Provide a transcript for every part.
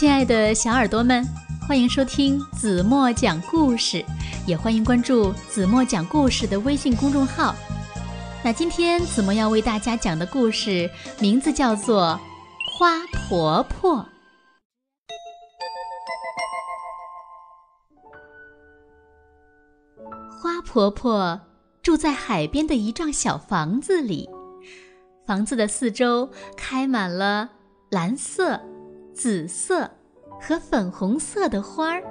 亲爱的小耳朵们，欢迎收听子墨讲故事，也欢迎关注子墨讲故事的微信公众号。那今天子墨要为大家讲的故事名字叫做《花婆婆》。花婆婆住在海边的一幢小房子里，房子的四周开满了蓝色、紫色和粉红色的花儿。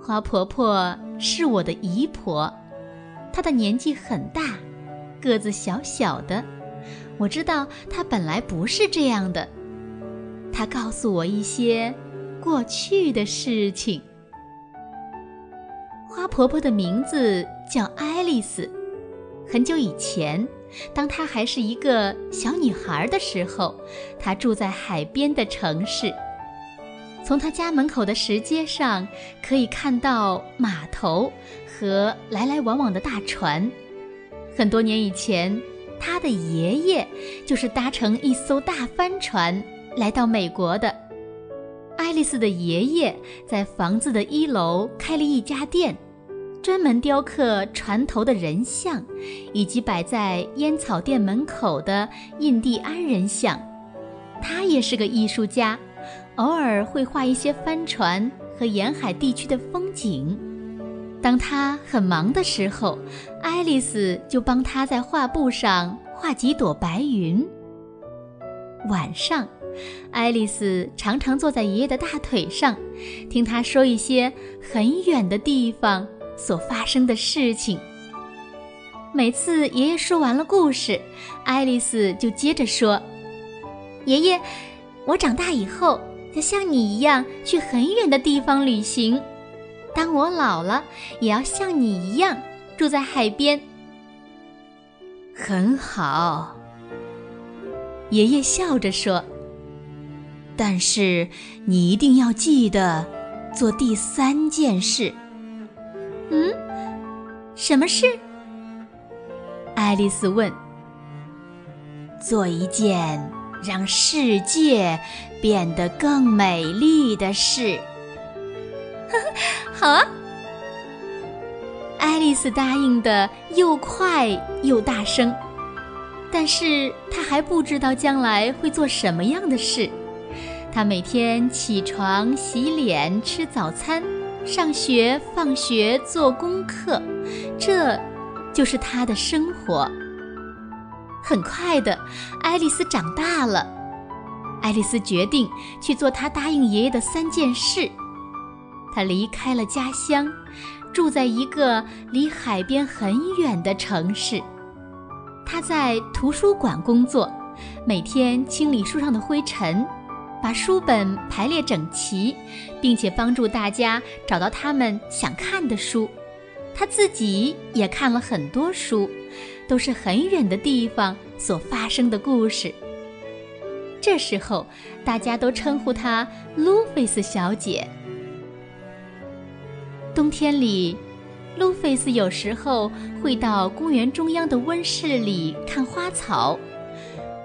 花婆婆是我的姨婆，她的年纪很大，个子小小的。我知道她本来不是这样的。她告诉我一些过去的事情。花婆婆的名字叫爱丽丝。很久以前，当她还是一个小女孩的时候，她住在海边的城市。从她家门口的石阶上，可以看到码头和来来往往的大船。很多年以前，她的爷爷就是搭乘一艘大帆船来到美国的。爱丽丝的爷爷在房子的一楼开了一家店，专门雕刻船头的人像，以及摆在烟草店门口的印第安人像。他也是个艺术家，偶尔会画一些帆船和沿海地区的风景。当他很忙的时候，爱丽丝就帮他在画布上画几朵白云。晚上。爱丽丝常常坐在爷爷的大腿上，听他说一些很远的地方所发生的事情。每次爷爷说完了故事，爱丽丝就接着说：“爷爷，我长大以后要像你一样去很远的地方旅行。当我老了，也要像你一样住在海边。”很好，爷爷笑着说。但是你一定要记得做第三件事。什么事？爱丽丝问。做一件让世界变得更美丽的事。好啊！爱丽丝答应的又快又大声，但是她还不知道将来会做什么样的事。他每天起床、洗脸、吃早餐、上学、放学、做功课，这就是他的生活。很快的，爱丽丝长大了。爱丽丝决定去做她答应爷爷的三件事。她离开了家乡，住在一个离海边很远的城市。她在图书馆工作，每天清理书上的灰尘。把书本排列整齐，并且帮助大家找到他们想看的书。他自己也看了很多书，都是很远的地方所发生的故事。这时候，大家都称呼她路菲斯小姐。冬天里，路菲斯有时候会到公园中央的温室里看花草，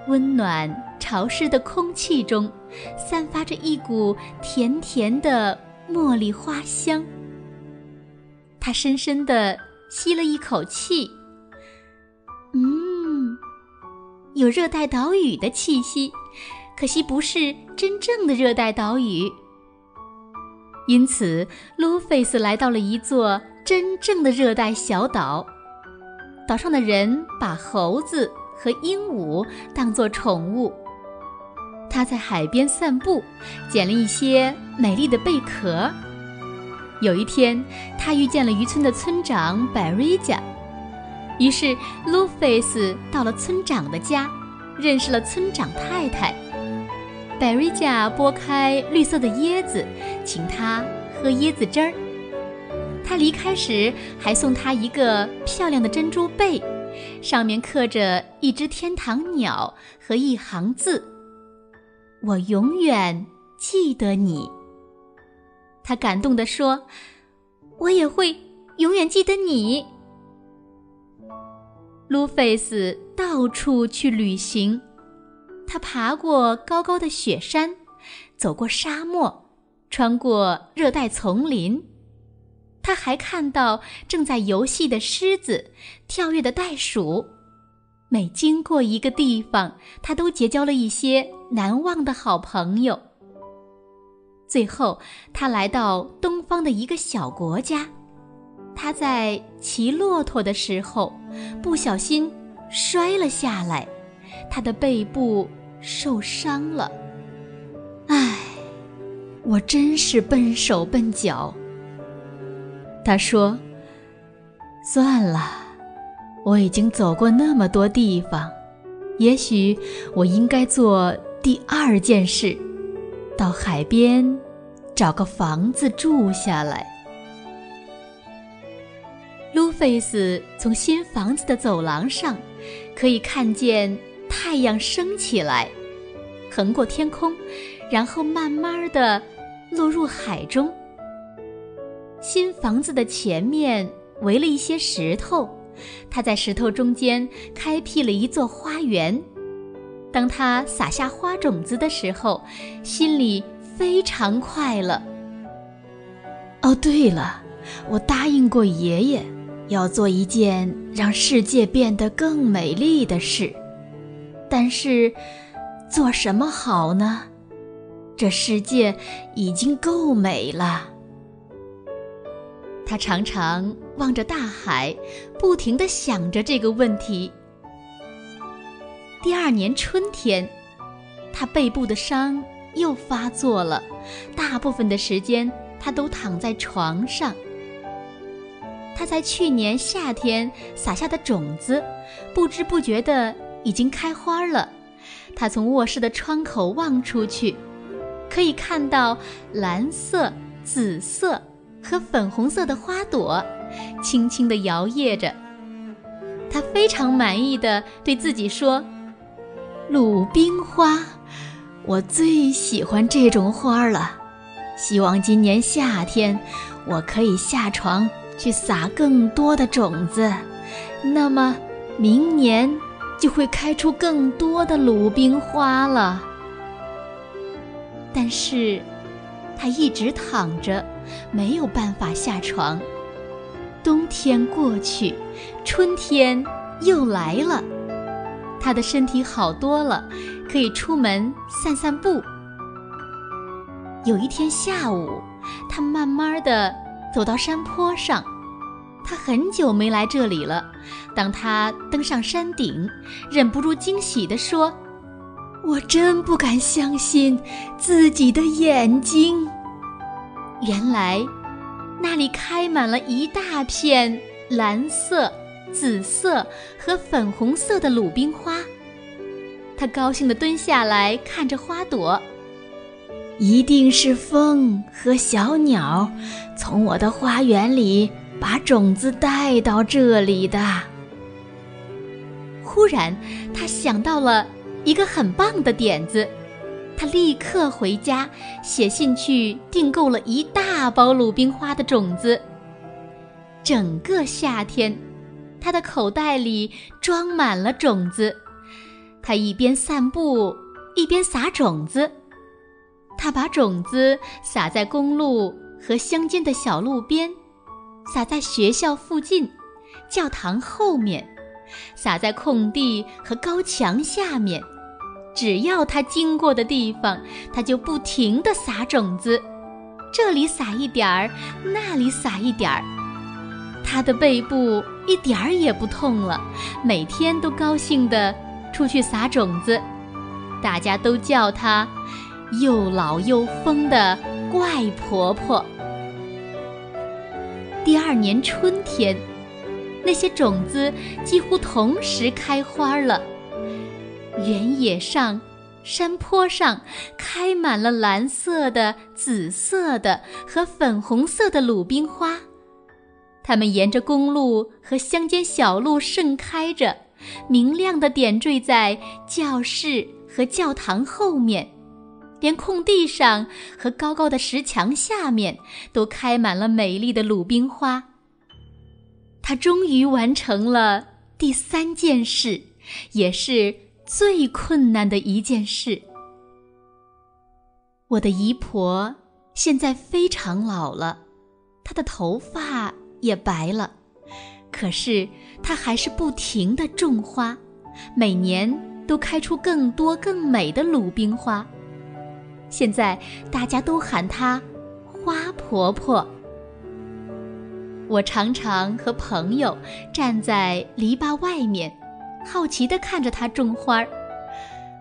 温暖。潮湿的空气中，散发着一股甜甜的茉莉花香。他深深地吸了一口气，嗯，有热带岛屿的气息，可惜不是真正的热带岛屿。因此，路菲斯来到了一座真正的热带小岛。岛上的人把猴子和鹦鹉当作宠物。他在海边散步，捡了一些美丽的贝壳。有一天，他遇见了渔村的村长百瑞加，于是路菲斯到了村长的家，认识了村长太太。百瑞加剥开绿色的椰子，请他喝椰子汁儿。他离开时还送他一个漂亮的珍珠贝，上面刻着一只天堂鸟和一行字。我永远记得你。他感动地说：“我也会永远记得你。”路菲斯到处去旅行，他爬过高高的雪山，走过沙漠，穿过热带丛林。他还看到正在游戏的狮子，跳跃的袋鼠。每经过一个地方，他都结交了一些难忘的好朋友。最后，他来到东方的一个小国家。他在骑骆驼的时候，不小心摔了下来，他的背部受伤了。唉，我真是笨手笨脚。他说：“算了，我已经走过那么多地方，也许我应该做第二件事，到海边找个房子住下来。”路费斯从新房子的走廊上，可以看见太阳升起来，横过天空，然后慢慢的落入海中。新房子的前面围了一些石头，他在石头中间开辟了一座花园。当他撒下花种子的时候，心里非常快乐。哦，对了，我答应过爷爷。要做一件让世界变得更美丽的事，但是做什么好呢？这世界已经够美了。他常常望着大海，不停地想着这个问题。第二年春天，他背部的伤又发作了，大部分的时间他都躺在床上。他在去年夏天撒下的种子，不知不觉的已经开花了。他从卧室的窗口望出去，可以看到蓝色、紫色和粉红色的花朵，轻轻地摇曳着。他非常满意的对自己说：“鲁冰花，我最喜欢这种花了。希望今年夏天我可以下床。”去撒更多的种子，那么明年就会开出更多的鲁冰花了。但是，他一直躺着，没有办法下床。冬天过去，春天又来了，他的身体好多了，可以出门散散步。有一天下午，他慢慢的。走到山坡上，他很久没来这里了。当他登上山顶，忍不住惊喜地说：“我真不敢相信自己的眼睛！原来，那里开满了一大片蓝色、紫色和粉红色的鲁冰花。”他高兴地蹲下来看着花朵。一定是风和小鸟从我的花园里把种子带到这里的。忽然，他想到了一个很棒的点子，他立刻回家写信去订购了一大包鲁冰花的种子。整个夏天，他的口袋里装满了种子，他一边散步一边撒种子。他把种子撒在公路和乡间的小路边，撒在学校附近、教堂后面，撒在空地和高墙下面。只要它经过的地方，它就不停地撒种子，这里撒一点儿，那里撒一点儿。它的背部一点儿也不痛了，每天都高兴地出去撒种子。大家都叫他。又老又疯的怪婆婆。第二年春天，那些种子几乎同时开花了。原野上、山坡上开满了蓝色的、紫色的和粉红色的鲁冰花，它们沿着公路和乡间小路盛开着，明亮的点缀在教室和教堂后面。连空地上和高高的石墙下面都开满了美丽的鲁冰花。他终于完成了第三件事，也是最困难的一件事。我的姨婆现在非常老了，她的头发也白了，可是她还是不停地种花，每年都开出更多更美的鲁冰花。现在大家都喊她花婆婆。我常常和朋友站在篱笆外面，好奇地看着她种花儿。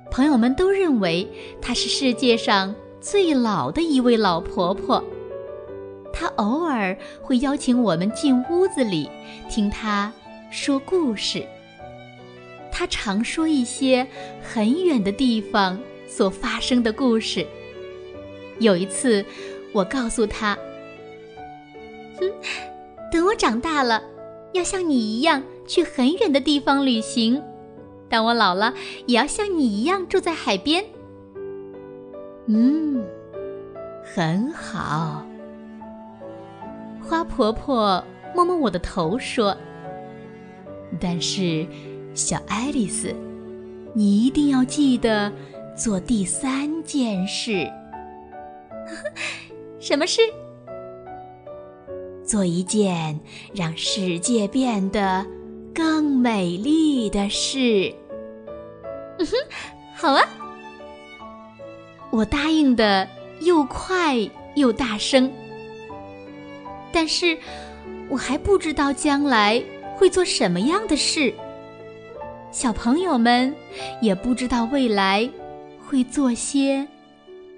朋友们都认为她是世界上。最老的一位老婆婆，她偶尔会邀请我们进屋子里听她说故事。她常说一些很远的地方所发生的故事。有一次，我告诉她：“哼，等我长大了，要像你一样去很远的地方旅行；当我老了，也要像你一样住在海边。”嗯，很好。花婆婆摸摸我的头说：“但是，小爱丽丝，你一定要记得做第三件事。什么事？做一件让世界变得更美丽的事。嗯哼，好啊。”我答应的又快又大声，但是我还不知道将来会做什么样的事。小朋友们也不知道未来会做些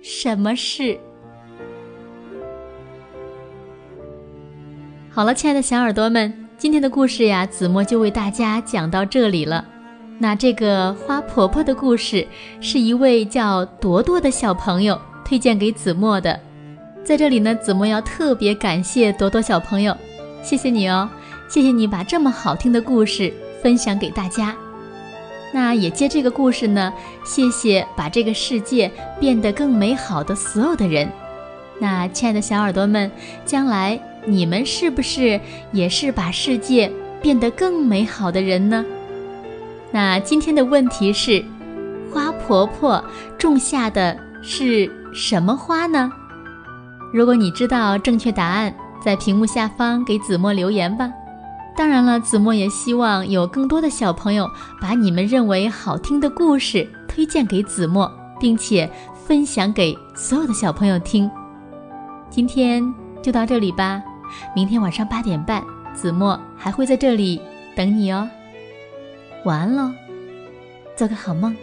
什么事。好了，亲爱的小耳朵们，今天的故事呀，子墨就为大家讲到这里了。那这个花婆婆的故事是一位叫朵朵的小朋友推荐给子墨的，在这里呢，子墨要特别感谢朵朵小朋友，谢谢你哦，谢谢你把这么好听的故事分享给大家。那也借这个故事呢，谢谢把这个世界变得更美好的所有的人。那亲爱的小耳朵们，将来你们是不是也是把世界变得更美好的人呢？那今天的问题是，花婆婆种下的是什么花呢？如果你知道正确答案，在屏幕下方给子墨留言吧。当然了，子墨也希望有更多的小朋友把你们认为好听的故事推荐给子墨，并且分享给所有的小朋友听。今天就到这里吧，明天晚上八点半，子墨还会在这里等你哦。晚安喽，做个好梦。